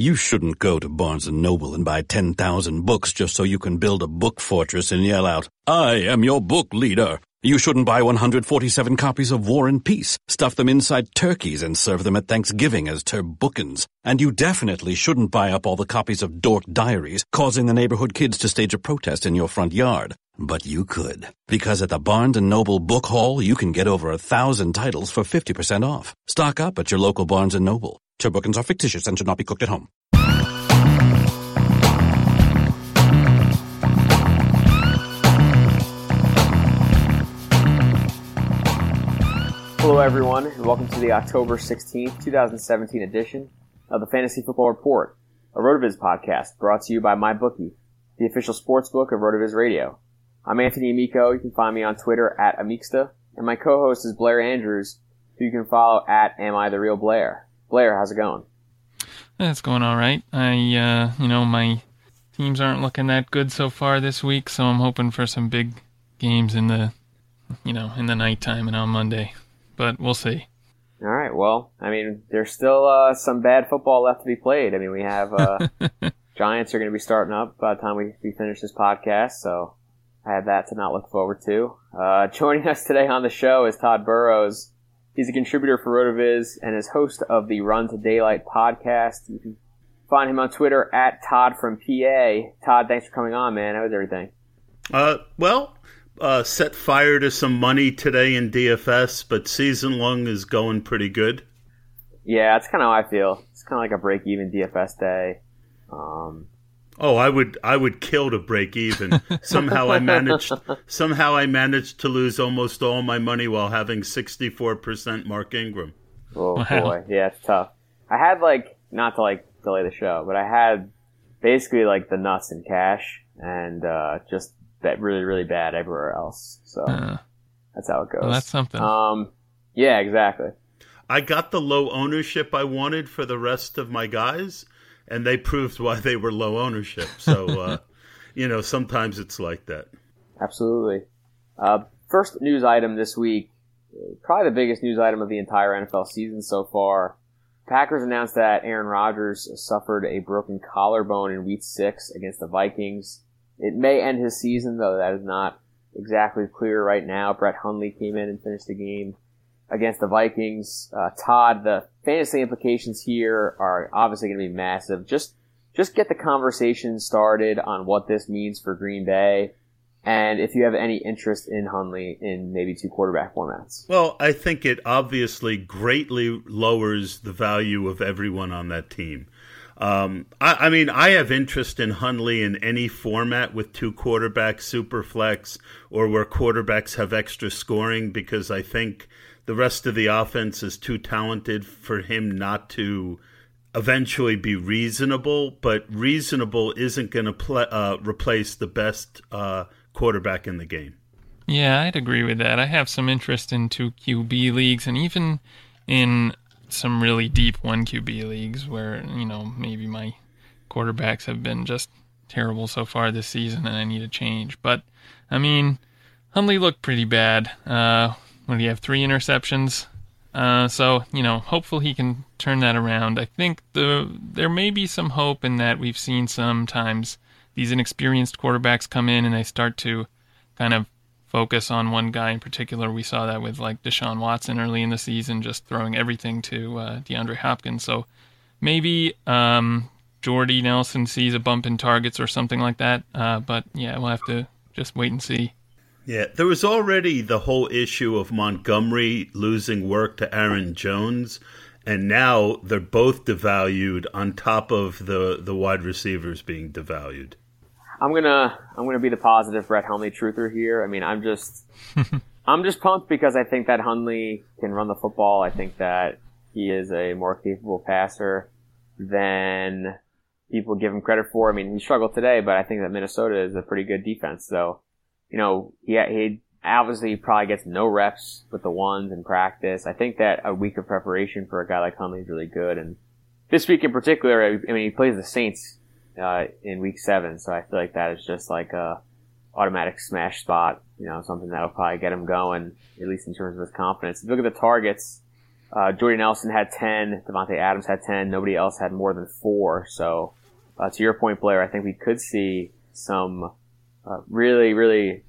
You shouldn't go to Barnes & Noble and buy 10,000 books just so you can build a book fortress and yell out, I am your book leader. You shouldn't buy 147 copies of War and Peace, stuff them inside turkeys and serve them at Thanksgiving as turbookins. And you definitely shouldn't buy up all the copies of Dork Diaries, causing the neighborhood kids to stage a protest in your front yard. But you could. Because at the Barnes & Noble Book Haul, you can get over a thousand titles for 50% off. Stock up at your local Barnes & Noble. Turbookins are fictitious and should not be cooked at home. Hello, everyone, and welcome to the October 16th, 2017 edition of the Fantasy Football Report, a RotoViz podcast brought to you by MyBookie, the official sports book of RotoViz Radio. I'm Anthony Amico. You can find me on Twitter at Amixta, and my co-host is Blair Andrews, who you can follow at Am I the Real Blair. Blair, how's it going? It's going all right. I, uh, you know, my teams aren't looking that good so far this week, so I'm hoping for some big games in the, you know, in the nighttime and on Monday. But we'll see. All right. Well, I mean, there's still uh, some bad football left to be played. I mean, we have uh, Giants are going to be starting up by the time we, we finish this podcast, so I have that to not look forward to. Uh, joining us today on the show is Todd Burrows. He's a contributor for RotoViz and is host of the Run to Daylight podcast. You can find him on Twitter at Todd from PA. Todd, thanks for coming on, man. How was everything? Uh, well, uh, set fire to some money today in DFS, but season long is going pretty good. Yeah, that's kind of how I feel. It's kind of like a break even DFS day. Um, oh, I would I would kill to break even. somehow I managed somehow I managed to lose almost all my money while having sixty four percent Mark Ingram. Oh wow. boy, yeah, it's tough. I had like not to like delay the show, but I had basically like the nuts in cash and uh, just that really really bad everywhere else. So uh, that's how it goes. Well, that's something. Um, yeah, exactly. I got the low ownership I wanted for the rest of my guys, and they proved why they were low ownership. So, uh, you know, sometimes it's like that. Absolutely. Uh, first news item this week, probably the biggest news item of the entire NFL season so far. Packers announced that Aaron Rodgers suffered a broken collarbone in Week Six against the Vikings. It may end his season, though that is not exactly clear right now. Brett Hundley came in and finished the game against the Vikings. Uh, Todd, the fantasy implications here are obviously going to be massive. Just just get the conversation started on what this means for Green Bay. And if you have any interest in Hundley in maybe two quarterback formats. Well, I think it obviously greatly lowers the value of everyone on that team. Um, I, I, mean, I have interest in Hundley in any format with two quarterbacks, super flex, or where quarterbacks have extra scoring because I think the rest of the offense is too talented for him not to eventually be reasonable. But reasonable isn't going to uh, replace the best uh, quarterback in the game. Yeah, I'd agree with that. I have some interest in two QB leagues and even in some really deep one QB leagues where you know maybe my quarterbacks have been just terrible so far this season and I need a change. But I mean, Hundley looked pretty bad. Uh, when he have three interceptions? Uh, so you know, hopefully he can turn that around. I think the there may be some hope in that we've seen sometimes these inexperienced quarterbacks come in and they start to kind of focus on one guy in particular. We saw that with like Deshaun Watson early in the season, just throwing everything to uh, DeAndre Hopkins. So maybe um, Jordy Nelson sees a bump in targets or something like that. Uh, but yeah, we'll have to just wait and see. Yeah, there was already the whole issue of Montgomery losing work to Aaron Jones, and now they're both devalued on top of the the wide receivers being devalued. I'm gonna I'm gonna be the positive Brett Hundley truther here. I mean, I'm just I'm just pumped because I think that Hundley can run the football. I think that he is a more capable passer than people give him credit for. I mean, he struggled today, but I think that Minnesota is a pretty good defense. So, you know, he he obviously probably gets no reps with the ones in practice. I think that a week of preparation for a guy like Hundley is really good. And this week in particular, I mean, he plays the Saints uh, in week seven. So I feel like that is just like a automatic smash spot. You know, something that'll probably get him going, at least in terms of his confidence. If you look at the targets, uh, Jordy Nelson had 10, Davante Adams had 10, nobody else had more than four. So, uh, to your point, Blair, I think we could see some uh, really, really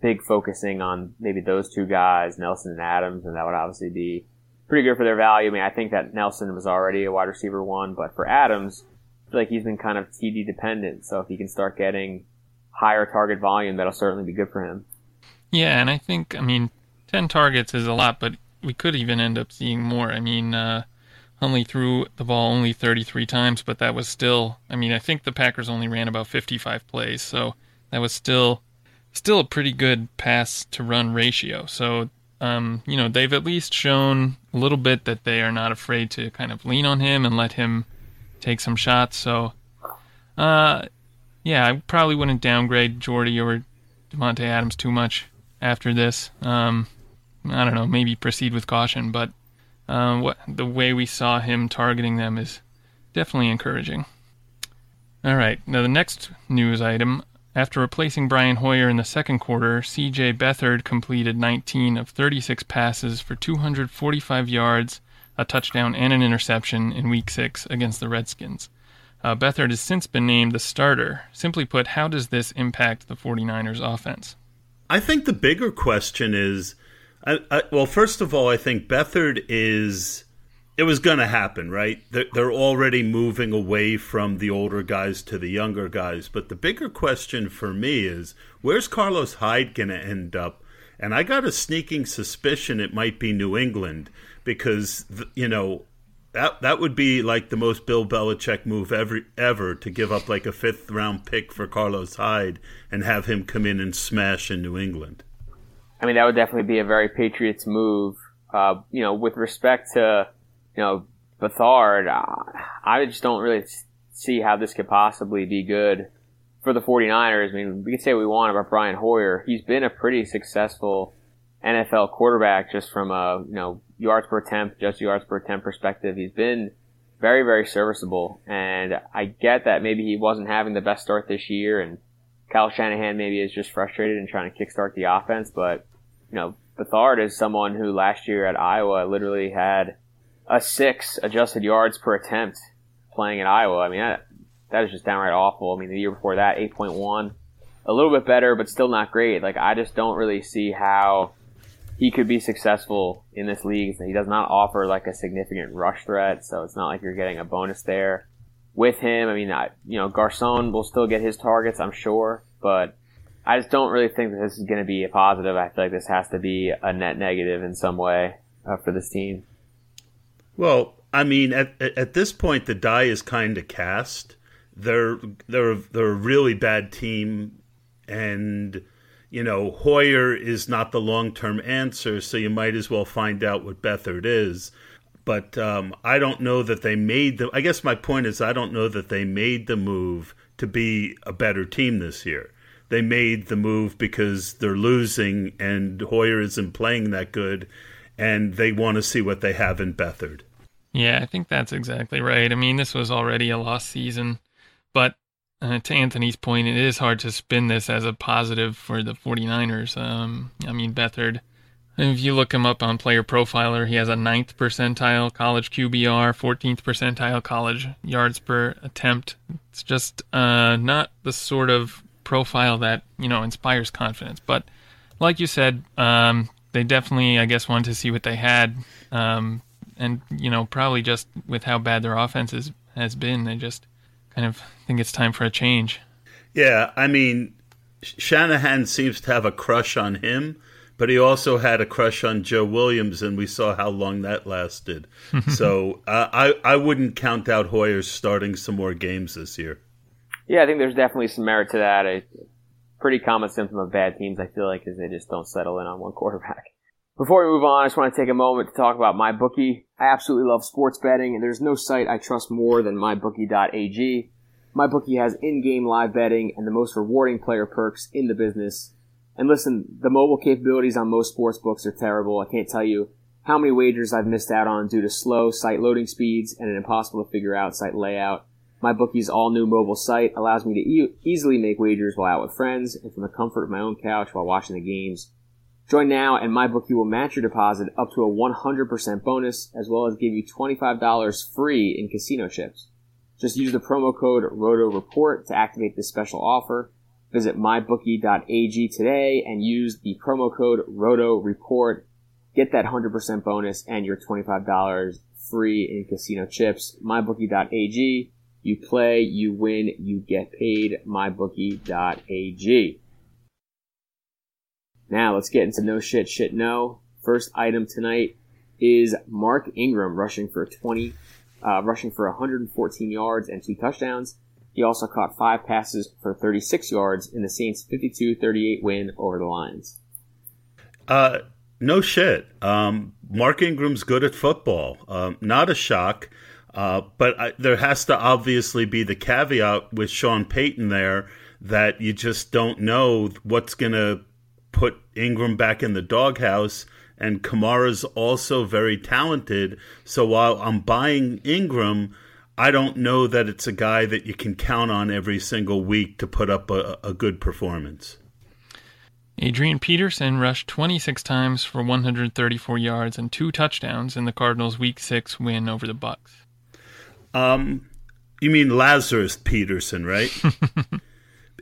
big focusing on maybe those two guys, Nelson and Adams, and that would obviously be pretty good for their value. I mean, I think that Nelson was already a wide receiver one, but for Adams, feel like he's been kind of TD dependent. So if he can start getting higher target volume, that'll certainly be good for him. Yeah, and I think I mean ten targets is a lot, but we could even end up seeing more. I mean, uh, only threw the ball only 33 times, but that was still. I mean, I think the Packers only ran about 55 plays, so that was still still a pretty good pass to run ratio. So um, you know, they've at least shown a little bit that they are not afraid to kind of lean on him and let him take some shots. So, uh, yeah, I probably wouldn't downgrade Jordy or Davante Adams too much after this. Um, I don't know, maybe proceed with caution, but uh, what the way we saw him targeting them is definitely encouraging. All right, now the next news item. After replacing Brian Hoyer in the second quarter, CJ Beathard completed 19 of 36 passes for 245 yards a touchdown and an interception in Week 6 against the Redskins. Uh, Beathard has since been named the starter. Simply put, how does this impact the 49ers offense? I think the bigger question is I, I, well, first of all, I think Beathard is. It was going to happen, right? They're, they're already moving away from the older guys to the younger guys. But the bigger question for me is where's Carlos Hyde going to end up? And I got a sneaking suspicion it might be New England because you know that that would be like the most Bill Belichick move ever ever to give up like a fifth round pick for Carlos Hyde and have him come in and smash in New England. I mean, that would definitely be a very Patriots move. Uh, you know, with respect to you know Beathard, uh, I just don't really see how this could possibly be good for the 49ers. I mean, we can say what we want about Brian Hoyer. He's been a pretty successful NFL quarterback just from a you know yards per attempt, just yards per attempt perspective. He's been very very serviceable, and I get that maybe he wasn't having the best start this year, and Kyle Shanahan maybe is just frustrated and trying to kickstart the offense. But you know, Beathard is someone who last year at Iowa literally had a six adjusted yards per attempt playing in Iowa. I mean that that is just downright awful. I mean the year before that, eight point one. A little bit better, but still not great. Like I just don't really see how he could be successful in this league. He does not offer like a significant rush threat, so it's not like you're getting a bonus there with him. I mean, I, you know, Garcon will still get his targets, I'm sure, but I just don't really think that this is going to be a positive. I feel like this has to be a net negative in some way uh, for this team. Well, I mean, at at this point, the die is kind of cast. They're they're they're a really bad team, and you know Hoyer is not the long term answer. So you might as well find out what Beathard is. But um, I don't know that they made the. I guess my point is I don't know that they made the move to be a better team this year. They made the move because they're losing and Hoyer isn't playing that good, and they want to see what they have in Beathard. Yeah, I think that's exactly right. I mean, this was already a lost season, but uh, to Anthony's point, it is hard to spin this as a positive for the 49ers. Um, I mean, Beathard, if you look him up on Player Profiler, he has a ninth percentile college QBR, 14th percentile college yards per attempt. It's just uh, not the sort of profile that you know inspires confidence. But like you said, um, they definitely, I guess, wanted to see what they had. Um, and you know probably just with how bad their offense is, has been, they just kind of think it's time for a change. Yeah, I mean, Shanahan seems to have a crush on him, but he also had a crush on Joe Williams, and we saw how long that lasted. so uh, I I wouldn't count out Hoyer starting some more games this year. Yeah, I think there's definitely some merit to that. A pretty common symptom of bad teams, I feel like, is they just don't settle in on one quarterback. Before we move on, I just want to take a moment to talk about MyBookie. I absolutely love sports betting, and there's no site I trust more than MyBookie.ag. MyBookie has in-game live betting and the most rewarding player perks in the business. And listen, the mobile capabilities on most sports books are terrible. I can't tell you how many wagers I've missed out on due to slow site loading speeds and an impossible to figure out site layout. MyBookie's all new mobile site allows me to e- easily make wagers while out with friends and from the comfort of my own couch while watching the games. Join now and MyBookie will match your deposit up to a 100% bonus as well as give you $25 free in casino chips. Just use the promo code ROTOREPORT to activate this special offer. Visit mybookie.ag today and use the promo code ROTOREPORT. Get that 100% bonus and your $25 free in casino chips. mybookie.ag. You play, you win, you get paid. mybookie.ag. Now let's get into no shit, shit no. First item tonight is Mark Ingram rushing for 20, uh, rushing for 114 yards and two touchdowns. He also caught five passes for 36 yards in the Saints' 52-38 win over the Lions. Uh, no shit. Um, Mark Ingram's good at football. Um, not a shock. Uh, but I, there has to obviously be the caveat with Sean Payton there that you just don't know what's going to put Ingram back in the doghouse. And Kamara's also very talented. So while I'm buying Ingram, I don't know that it's a guy that you can count on every single week to put up a, a good performance. Adrian Peterson rushed 26 times for 134 yards and two touchdowns in the Cardinals' Week 6 win over the Bucks. Um, you mean Lazarus Peterson, right?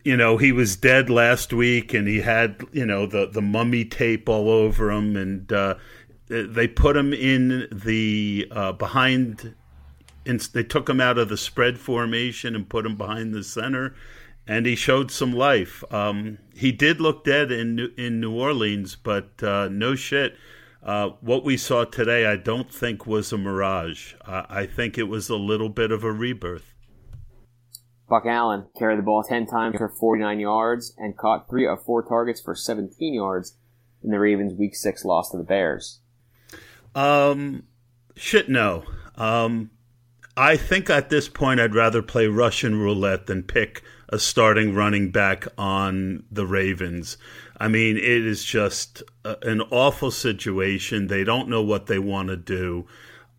you know, he was dead last week, and he had you know the the mummy tape all over him, and uh, they put him in the uh, behind. And they took him out of the spread formation and put him behind the center, and he showed some life. Um, he did look dead in in New Orleans, but uh, no shit. Uh, what we saw today, I don't think was a mirage. I think it was a little bit of a rebirth. Buck Allen carried the ball 10 times for 49 yards and caught three of four targets for 17 yards in the Ravens' Week 6 loss to the Bears. Um, shit, no. Um, I think at this point I'd rather play Russian roulette than pick a starting running back on the Ravens. I mean, it is just a, an awful situation. They don't know what they want to do.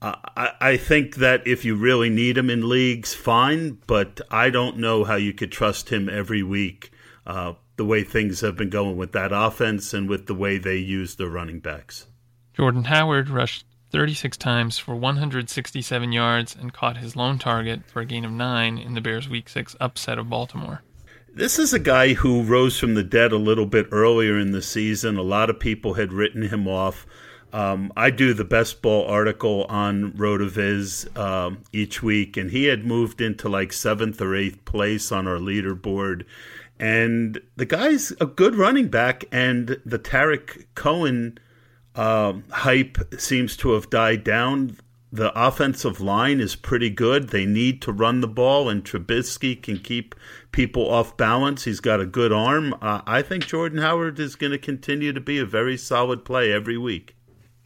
Uh, I, I think that if you really need him in leagues, fine, but I don't know how you could trust him every week. Uh, the way things have been going with that offense and with the way they use the running backs. Jordan Howard rushed 36 times for 167 yards and caught his lone target for a gain of nine in the Bears' Week 6 upset of Baltimore. This is a guy who rose from the dead a little bit earlier in the season. A lot of people had written him off. Um, I do the best ball article on Rotoviz um, each week, and he had moved into like seventh or eighth place on our leaderboard. And the guy's a good running back, and the Tarik Cohen um, hype seems to have died down the offensive line is pretty good. They need to run the ball, and Trubisky can keep people off balance. He's got a good arm. Uh, I think Jordan Howard is going to continue to be a very solid play every week.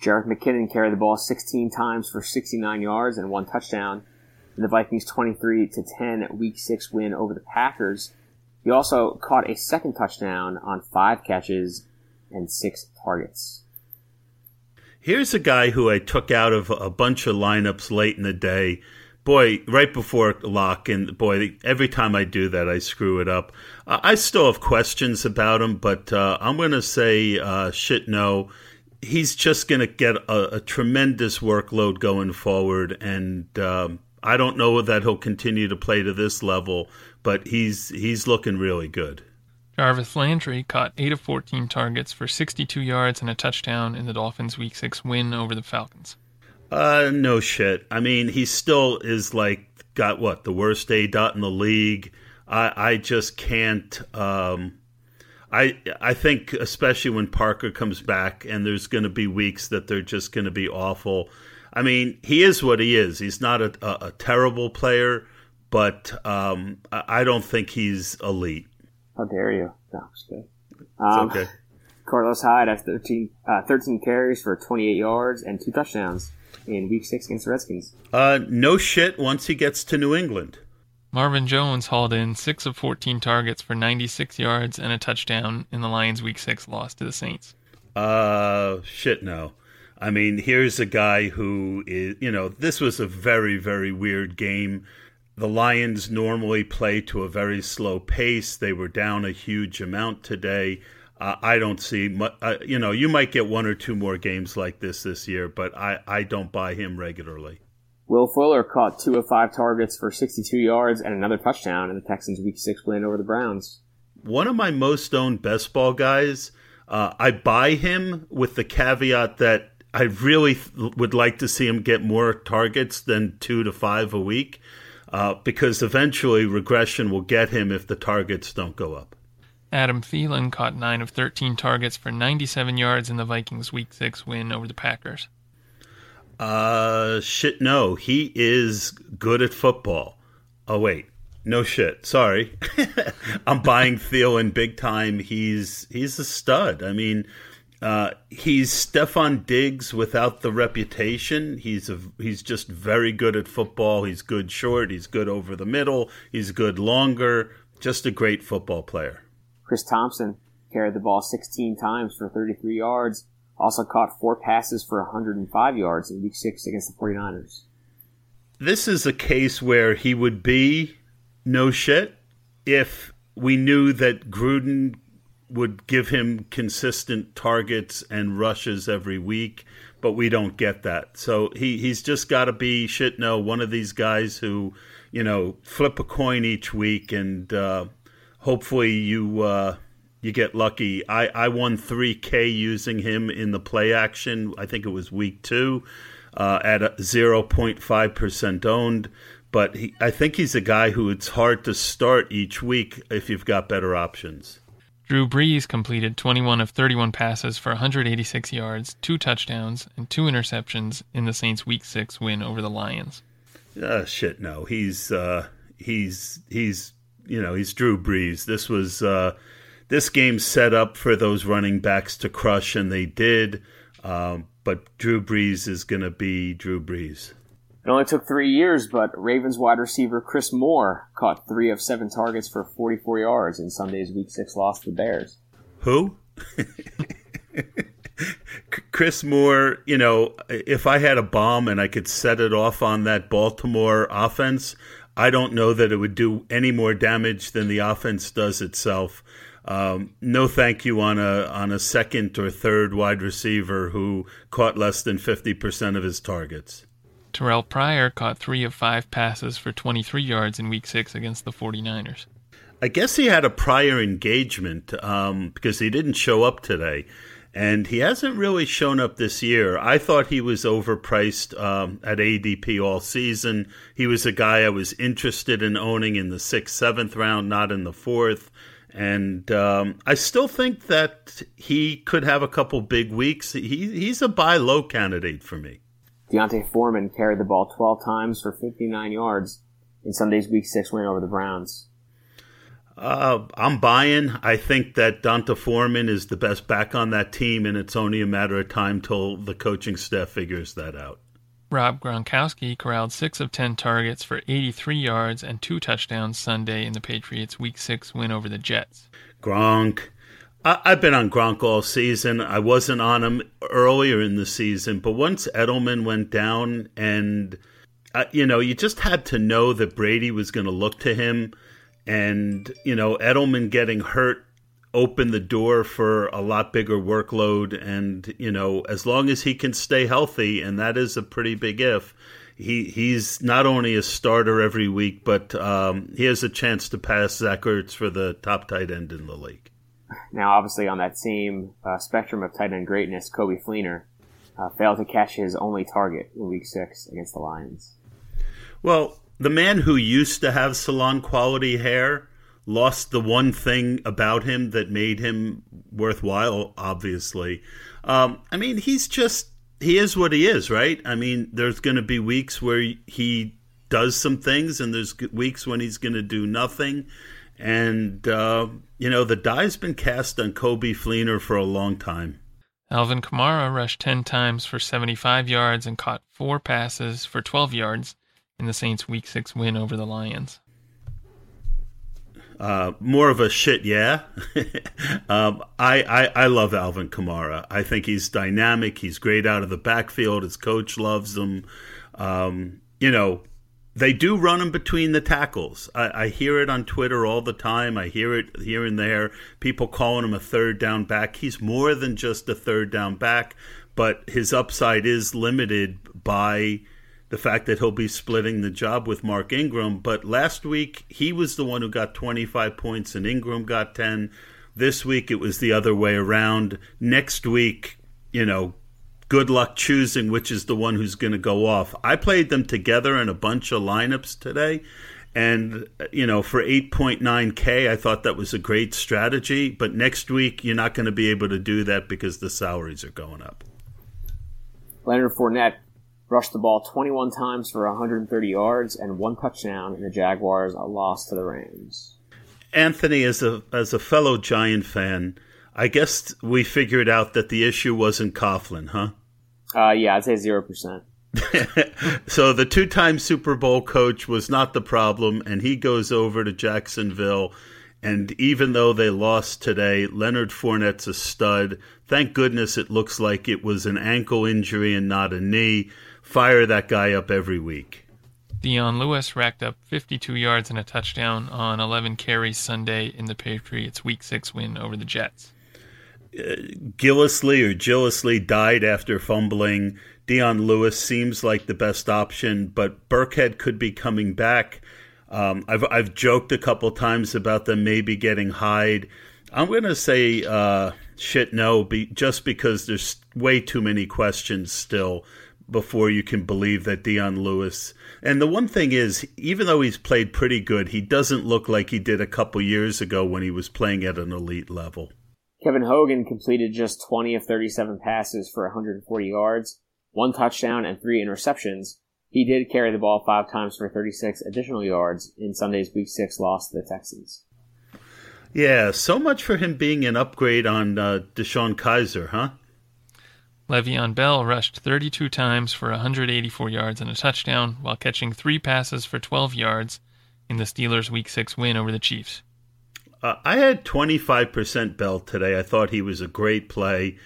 Jerick McKinnon carried the ball 16 times for 69 yards and one touchdown. In the Vikings' 23 to 10 Week Six win over the Packers. He also caught a second touchdown on five catches and six targets. Here's a guy who I took out of a bunch of lineups late in the day. Boy, right before lock, and boy, every time I do that, I screw it up. I still have questions about him, but uh, I'm going to say uh, shit no. He's just going to get a, a, tremendous workload going forward, and um, I don't know that he'll continue to play to this level, but he's he's looking really good. Jarvis Landry caught 8 of 14 targets for 62 yards and a touchdown in the Dolphins' Week 6 win over the Falcons. Uh, no shit. I mean, he still is like got what the worst A dot in the league. I I just can't. Um, I I think especially when Parker comes back, and there's going to be weeks that they're just going to be awful. I mean, he is what he is. He's not a, a, a terrible player, but um, I, I don't think he's elite. How dare you? No. Um, okay. Carlos Hyde has 13, uh, 13 carries for 28 yards and two touchdowns in Week 6 against the Redskins. Uh, no shit once he gets to New England. Marvin Jones hauled in 6 of 14 targets for 96 yards and a touchdown in the Lions' Week 6 loss to the Saints. Uh, shit no. I mean, here's a guy who is, you know, this was a very, very weird game the Lions normally play to a very slow pace. They were down a huge amount today. Uh, I don't see, much, uh, you know, you might get one or two more games like this this year, but I, I don't buy him regularly. Will Fuller caught two of five targets for 62 yards and another touchdown in the Texans' Week 6 win over the Browns. One of my most owned best ball guys. Uh, I buy him with the caveat that I really th- would like to see him get more targets than two to five a week uh, because eventually regression will get him if the targets don't go up. Adam Thielen caught 9 of 13 targets for 97 yards in the Vikings' Week 6 win over the Packers. Uh, shit, no. He is good at football. Oh, wait. No shit. Sorry. I'm buying Thielen big time. He's he's a stud. I mean, uh, he's Stefon Diggs without the reputation. He's a, he's just very good at football. He's good short. He's good over the middle. He's good longer. Just a great football player. Chris Thompson carried the ball 16 times for 33 yards. Also caught four passes for 105 yards in Week Six against the 49ers. This is a case where he would be no shit if we knew that Gruden would give him consistent targets and rushes every week, but we don't get that. So he, he's just got to be shit no one of these guys who, you know, flip a coin each week and uh, hopefully you uh, you get lucky. I, I won 3K using him in the play action. I think it was week two uh, at 0.5% owned. But he, I think he's a guy who it's hard to start each week if you've got better options. Drew Brees completed 21 of 31 passes for 186 yards, two touchdowns, and two interceptions in the Saints' Week 6 win over the Lions. Uh, shit, no. He's uh, he's he's you know he's Drew Brees. This was uh, this game set up for those running backs to crush, and they did. Um, but Drew Brees is going to be Drew Brees. It only took three years, but Ravens wide receiver Chris Moore caught three of seven targets for 44 yards in Sunday's Week 6 loss to the Bears. Who? Chris Moore, you know, if I had a bomb and I could set it off on that Baltimore offense, I don't know that it would do any more damage than the offense does itself. Um, no thank you on a on a second or third wide receiver who caught less than fifty percent of his targets. Terrell Pryor caught three of five passes for 23 yards in Week 6 against the 49ers. I guess he had a prior engagement um, because he didn't show up today. And he hasn't really shown up this year. I thought he was overpriced um, at ADP all season. He was a guy I was interested in owning in the sixth, seventh round, not in the fourth. And um, I still think that he could have a couple big weeks. He, he's a buy low candidate for me. D'Onta Foreman carried the ball 12 times for 59 yards in Sunday's Week 6 win over the Browns. Uh, I'm buying. I think that D'Onta Foreman is the best back on that team, and it's only a matter of time till the coaching staff figures that out. Rob Gronkowski corralled six of 10 targets for 83 yards and two touchdowns Sunday in the Patriots' Week 6 win over the Jets. Gronk. I, have been on Gronk all season. I wasn't on him earlier in the season, but once Edelman went down, and uh, you know, you just had to know that Brady was going to look to him, and you know, Edelman getting hurt opened the door for a lot bigger workload, and you know, as long as he can stay healthy, and that is a pretty big if. He, he's not only a starter every week, but um, he has a chance to pass Zach Ertz for the top tight end in the league. Now, obviously, on that same uh, spectrum of tight end greatness, Coby Fleener uh, failed to catch his only target in Week Six against the Lions. Well, the man who used to have salon quality hair lost the one thing about him that made him worthwhile. Obviously, um, I mean, he's just he is what he is, right? I mean, there's going to be weeks where he does some things, and there's weeks when he's going to do nothing. And, uh, you know, the die's been cast on Coby Fleener for a long time. Alvin Kamara rushed 10 times for 75 yards and caught four passes for 12 yards in the Saints' Week 6 win over the Lions. Uh, more of a shit, yeah. um, I, I, I love Alvin Kamara. I think he's dynamic. He's great out of the backfield. His coach loves him. Um, you know, they do run him between the tackles. I, I, hear it on Twitter all the time. I hear it here and there. People calling him a third down back. He's more than just a third down back, but his upside is limited by the fact that he'll be splitting the job with Mark Ingram. But last week, he was the one who got 25 points and Ingram got 10. This week, it was the other way around. Next week, you know, good luck choosing which is the one who's going to go off. I played them together in a bunch of lineups today. And, you know, for 8.9K, I thought that was a great strategy. But next week, you're not going to be able to do that because the salaries are going up. Leonard Fournette rushed the ball 21 times for 130 yards and one touchdown in the Jaguars' loss to the Rams. Anthony, as a as a fellow Giant fan, I guess we figured out that the issue wasn't Coughlin, huh? Uh, yeah, I'd say zero percent. so the two-time Super Bowl coach was not the problem, and he goes over to Jacksonville. And even though they lost today, Leonard Fournette's a stud. Thank goodness it looks like it was an ankle injury and not a knee. Fire that guy up every week. Dion Lewis racked up 52 yards and a touchdown on 11 carries Sunday in the Patriots' Week 6 win over the Jets. Gillislee or Gillislee died after fumbling. Dion Lewis seems like the best option, but Burkhead could be coming back. Um, I've I've joked a couple times about them maybe getting Hyde. I'm going to say uh, shit no, be, just because there's way too many questions still before you can believe that Dion Lewis. And the one thing is, even though he's played pretty good, he doesn't look like he did a couple years ago when he was playing at an elite level. Kevin Hogan completed just 20 of 37 passes for 140 yards, one touchdown, and three interceptions. He did carry the ball five times for 36 additional yards in Sunday's Week 6 loss to the Texans. Yeah, so much for him being an upgrade on uh, DeShone Kizer, huh? Le'Veon Bell rushed 32 times for 184 yards and a touchdown while catching three passes for 12 yards in the Steelers' Week 6 win over the Chiefs. Uh, I had 25% Bell today. I thought he was a great play.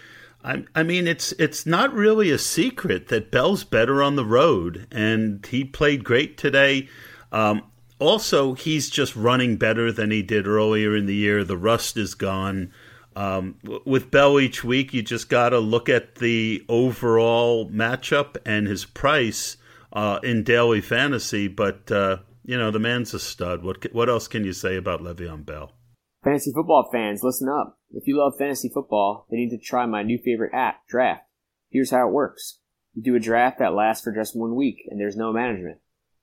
I, I mean, it's it's not really a secret that Bell's better on the road, and he played great today. Um, also, he's just running better than he did earlier in the year. The rust is gone. Um, with Bell each week, you just got to look at the overall matchup and his price uh, in daily fantasy. But uh, you know, the man's a stud. What what else can you say about Le'Veon Bell? Fantasy football fans, listen up. If you love fantasy football, then you need to try my new favorite app, Draft. Here's how it works. You do a draft that lasts for just one week, and there's no management.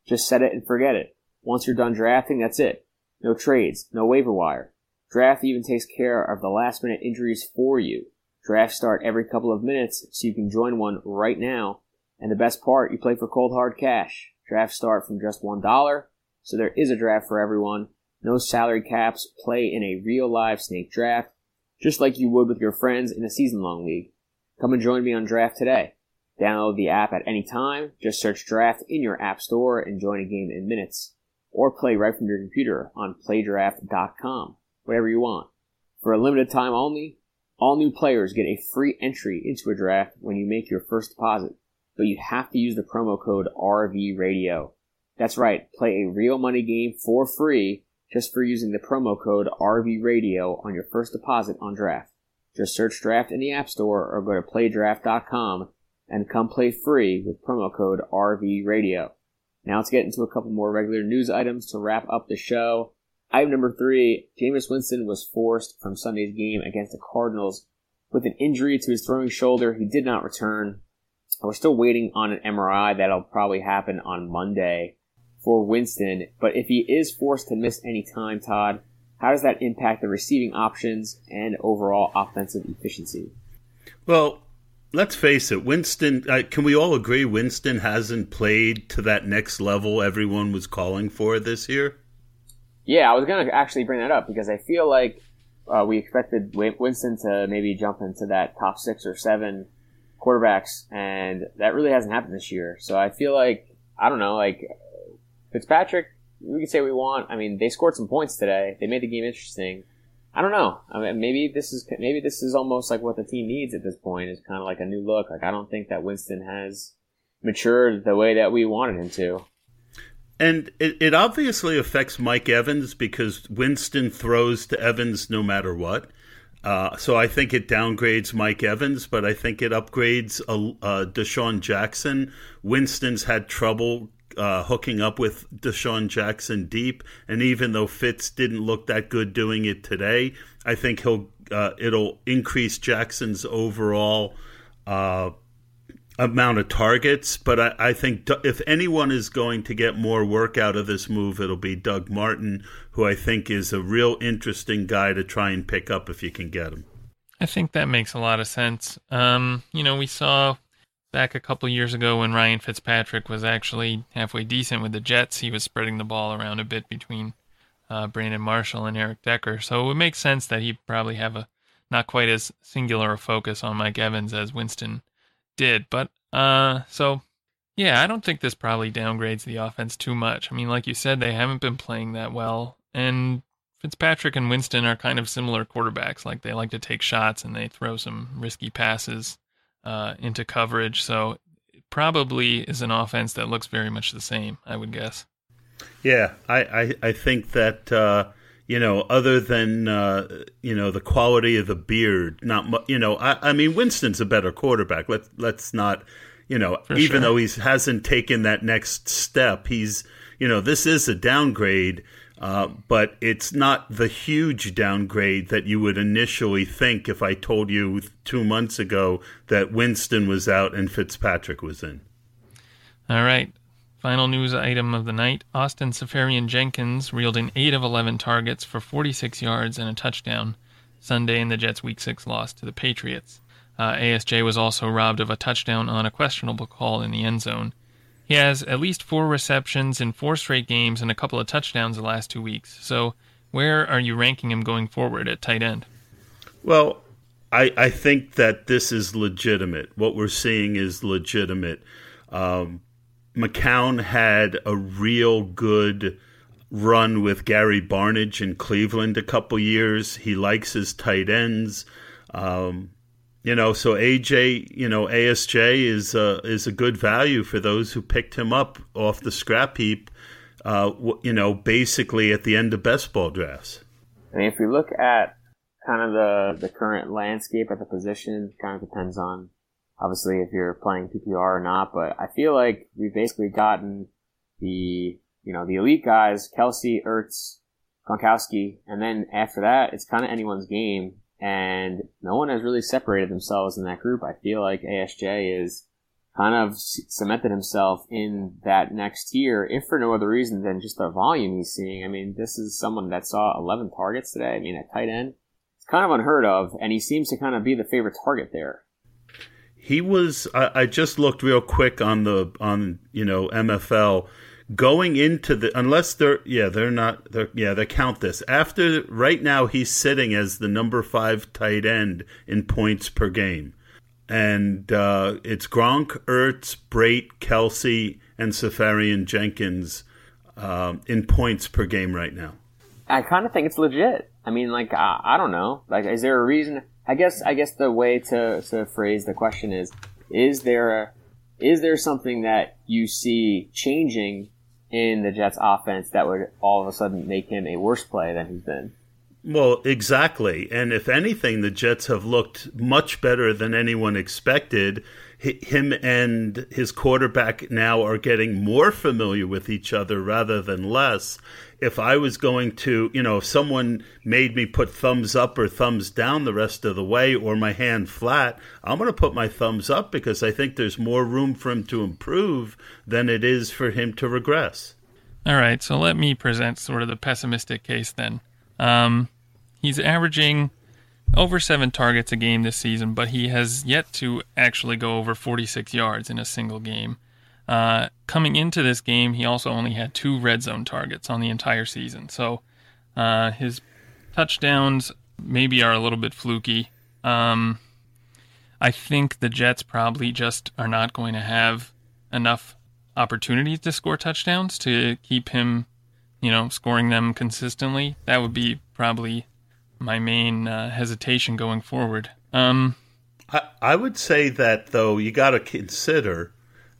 Just set it and forget it. Once you're done drafting, that's it. No trades, no waiver wire. Draft even takes care of the last minute injuries for you. Drafts start every couple of minutes, so you can join one right now And the best part, you play for cold hard cash. Drafts start from just $1, so there is a draft for everyone. No salary caps, play in a real live snake draft, just like you would with your friends in a season long league. Come and join me on draft today. Download the app at any time, just search draft in your app store and join a game in minutes. Or play right from your computer on playdraft.com, wherever you want. For a limited time only, all new players get a free entry into a draft when you make your first deposit, but you have to use the promo code RVRadio. That's right, play a real money game for free just for using the promo code RVRadio on your first deposit on draft. Just search draft in the App Store or go to playdraft.com and come play free with promo code RVRadio. Now let's get into a couple more regular news items to wrap up the show. Item number three, Jameis Winston was forced from Sunday's game against the Cardinals with an injury to his throwing shoulder. He did not return. We're still waiting on an MRI that'll probably happen on Monday for Winston. But if he is forced to miss any time, Todd, how does that impact the receiving options and overall offensive efficiency? Well, let's face it, Winston, uh, can we all agree Winston hasn't played to that next level everyone was calling for this year? Yeah, I was going to actually bring that up because I feel like uh, we expected Winston to maybe jump into that top six or seven quarterbacks, and that really hasn't happened this year. So I feel like, I don't know, like Fitzpatrick, we can say we want. I mean, they scored some points today. They made the game interesting. I don't know. I mean, maybe this is maybe this is almost like what the team needs at this point is kind of like a new look. Like I don't think that Winston has matured the way that we wanted him to. And it, it obviously affects Mike Evans because Winston throws to Evans no matter what. Uh, so I think it downgrades Mike Evans, but I think it upgrades uh, uh, DeSean Jackson. Winston's had trouble uh, hooking up with DeSean Jackson deep, and even though Fitz didn't look that good doing it today, I think he'll uh, it'll increase Jackson's overall uh, amount of targets. But I, I, think if anyone is going to get more work out of this move, it'll be Doug Martin, who I think is a real interesting guy to try and pick up if you can get him. I think that makes a lot of sense. Um, you know, we saw back a couple years ago when Ryan Fitzpatrick was actually halfway decent with the Jets, he was spreading the ball around a bit between uh, Brandon Marshall and Eric Decker. So it would make sense that he'd probably have a not quite as singular a focus on Mike Evans as Winston did. But uh, so yeah, I don't think this probably downgrades the offense too much. I mean, like you said, they haven't been playing that well, and Fitzpatrick and Winston are kind of similar quarterbacks. Like they like to take shots and they throw some risky passes uh, into coverage. So it probably is an offense that looks very much the same, I would guess. Yeah, I, I, I think that, uh, you know, other than, uh, you know, the quality of the beard, not, mu- you know, I, I mean, Winston's a better quarterback. Let's, let's not, you know, For even sure. though he hasn't taken that next step, he's, you know, this is a downgrade uh, but it's not the huge downgrade that you would initially think if I told you two months ago that Winston was out and Fitzpatrick was in. All right. Final news item of the night Austin Seferian-Jenkins reeled in 8 of 11 targets for 46 yards and a touchdown Sunday in the Jets' Week 6 loss to the Patriots. Uh, ASJ was also robbed of a touchdown on a questionable call in the end zone. He has at least four receptions in four straight games and a couple of touchdowns the last two weeks. So, where are you ranking him going forward at tight end? Well, I, I think that this is legitimate. What we're seeing is legitimate. Um, McCown had a real good run with Gary Barnidge in Cleveland a couple years. He likes his tight ends. Um, you know, so AJ, you know, ASJ is uh, is a good value for those who picked him up off the scrap heap. Uh, you know, basically at the end of best ball drafts. I mean, if we look at kind of the the current landscape at the position, kind of depends on obviously if you're playing PPR or not. But I feel like we've basically gotten the you know the elite guys: Kelce, Ertz, Gronkowski, and then after that, it's kind of anyone's game and no one has really separated themselves in that group. I feel like ASJ is kind of cemented himself in that next tier, if for no other reason than just the volume he's seeing. I mean, this is someone that saw 11 targets today. I mean, at tight end, it's kind of unheard of, and he seems to kind of be the favorite target there. He was. I, I just looked real quick on the on you know MFL going into the unless they're yeah they're not they're yeah they count this after right now he's sitting as the number five tight end in points per game and uh, it's Gronk, Ertz, Brate, Kelce, and Seferian Jenkins um, in points per game right now. I kind of think it's legit. I mean, like I, I don't know. Like, is there a reason? I guess I guess the way to to phrase the question is: Is there a is there something that you see changing in the Jets offense that would all of a sudden make him a worse play than he's been. Well, exactly. And if anything, the Jets have looked much better than anyone expected. Him and his quarterback now are getting more familiar with each other rather than less if I was going to, you know, if someone made me put thumbs up or thumbs down the rest of the way or my hand flat, I'm going to put my thumbs up because I think there's more room for him to improve than it is for him to regress. All right, so let me present sort of the pessimistic case then. Um, he's averaging over seven targets a game this season, but he has yet to actually go over 46 yards in a single game. Uh, coming into this game, he also only had two red zone targets on the entire season. So uh, his touchdowns maybe are a little bit fluky. Um, I think the Jets probably just are not going to have enough opportunities to score touchdowns to keep him, you know, scoring them consistently. That would be probably my main uh, hesitation going forward. Um, I, I would say that though you got to consider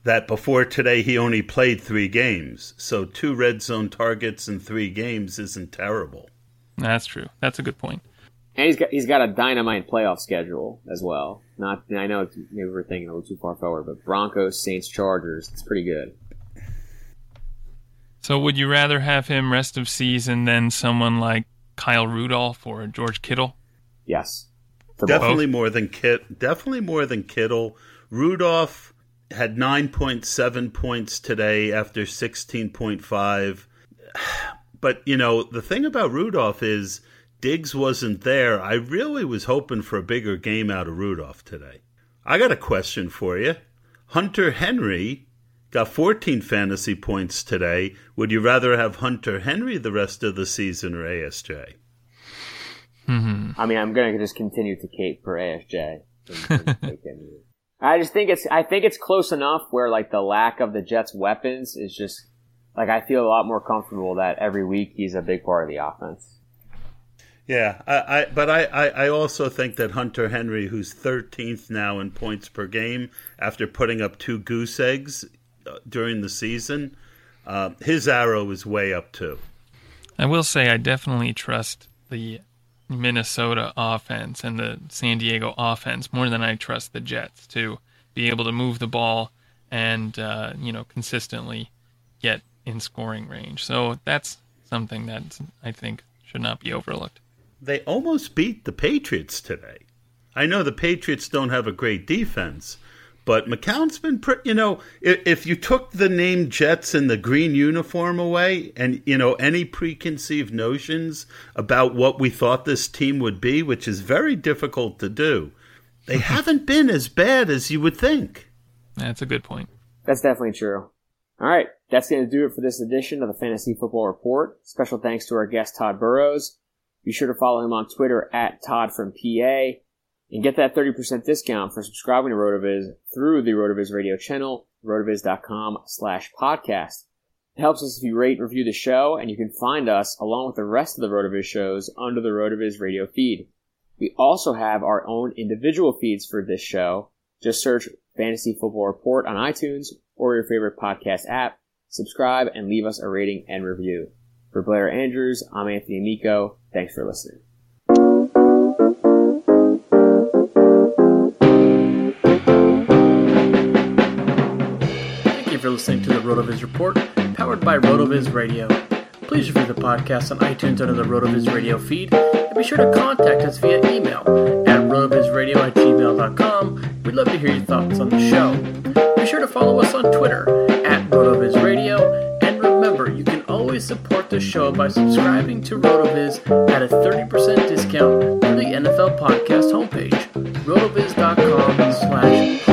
that before today he only played three games. So two red zone targets in three games isn't terrible. That's true. That's a good point. And he's got he's got a dynamite playoff schedule as well. Not I know it's, maybe we're thinking a little too far forward, but Broncos, Saints, Chargers. It's pretty good. So would you rather have him rest of season than someone like Kyle Rudolph or George Kittle? Yes. Definitely both. more than Kit. Definitely more than Kittle. Rudolph had 9.7 points today after 16.5. But, you know, the thing about Rudolph is Diggs wasn't there. I really was hoping for a bigger game out of Rudolph today. I got a question for you. Hunter Henry got 14 fantasy points today. Would you rather have Hunter Henry the rest of the season or ASJ? Mm-hmm. I mean, I'm going to just continue to cape for ASJ. I just think it's I think it's close enough where like the lack of the Jets' weapons is just like I feel a lot more comfortable that every week he's a big part of the offense. Yeah, I, I but I, I, I also think that Hunter Henry, who's 13th now in points per game after putting up two goose eggs during the season, uh, his arrow is way up too. I will say I definitely trust the Minnesota offense and the San Diego offense more than I trust the Jets to be able to move the ball and uh, you know consistently get in scoring range. So that's something that I think should not be overlooked. They almost beat the Patriots today. I know the Patriots don't have a great defense, but McCown's been pretty, you know, if, if, you took the name Jets and the green uniform away and, you know, any preconceived notions about what we thought this team would be, which is very difficult to do, they haven't been as bad as you would think. That's a good point. That's definitely true. All right. That's going to do it for this edition of the Fantasy Football Report. Special thanks to our guest, Todd Burrows. Be sure to follow him on Twitter at Todd from PA and get that 30% discount for subscribing to RotoViz through the RotoViz radio channel, rotoviz.com slash podcast. It helps us if you rate and review the show, and you can find us along with the rest of the RotoViz shows under the RotoViz radio feed. We also have our own individual feeds for this show. Just search Fantasy Football Report on iTunes or your favorite podcast app. Subscribe and leave us a rating and review. For Blair Andrews, I'm Anthony Amico. Thanks for listening. Listening to the RotoViz Report, powered by RotoViz Radio. Please review the podcast on iTunes under the RotoViz Radio feed, and be sure to contact us via email at rotovizradio at gmail.com. We'd love to hear your thoughts on the show. Be sure to follow us on Twitter at RotoViz Radio, and remember, you can always support the show by subscribing to RotoViz at a 30% discount through the NFL Podcast homepage, rotoviz.com slash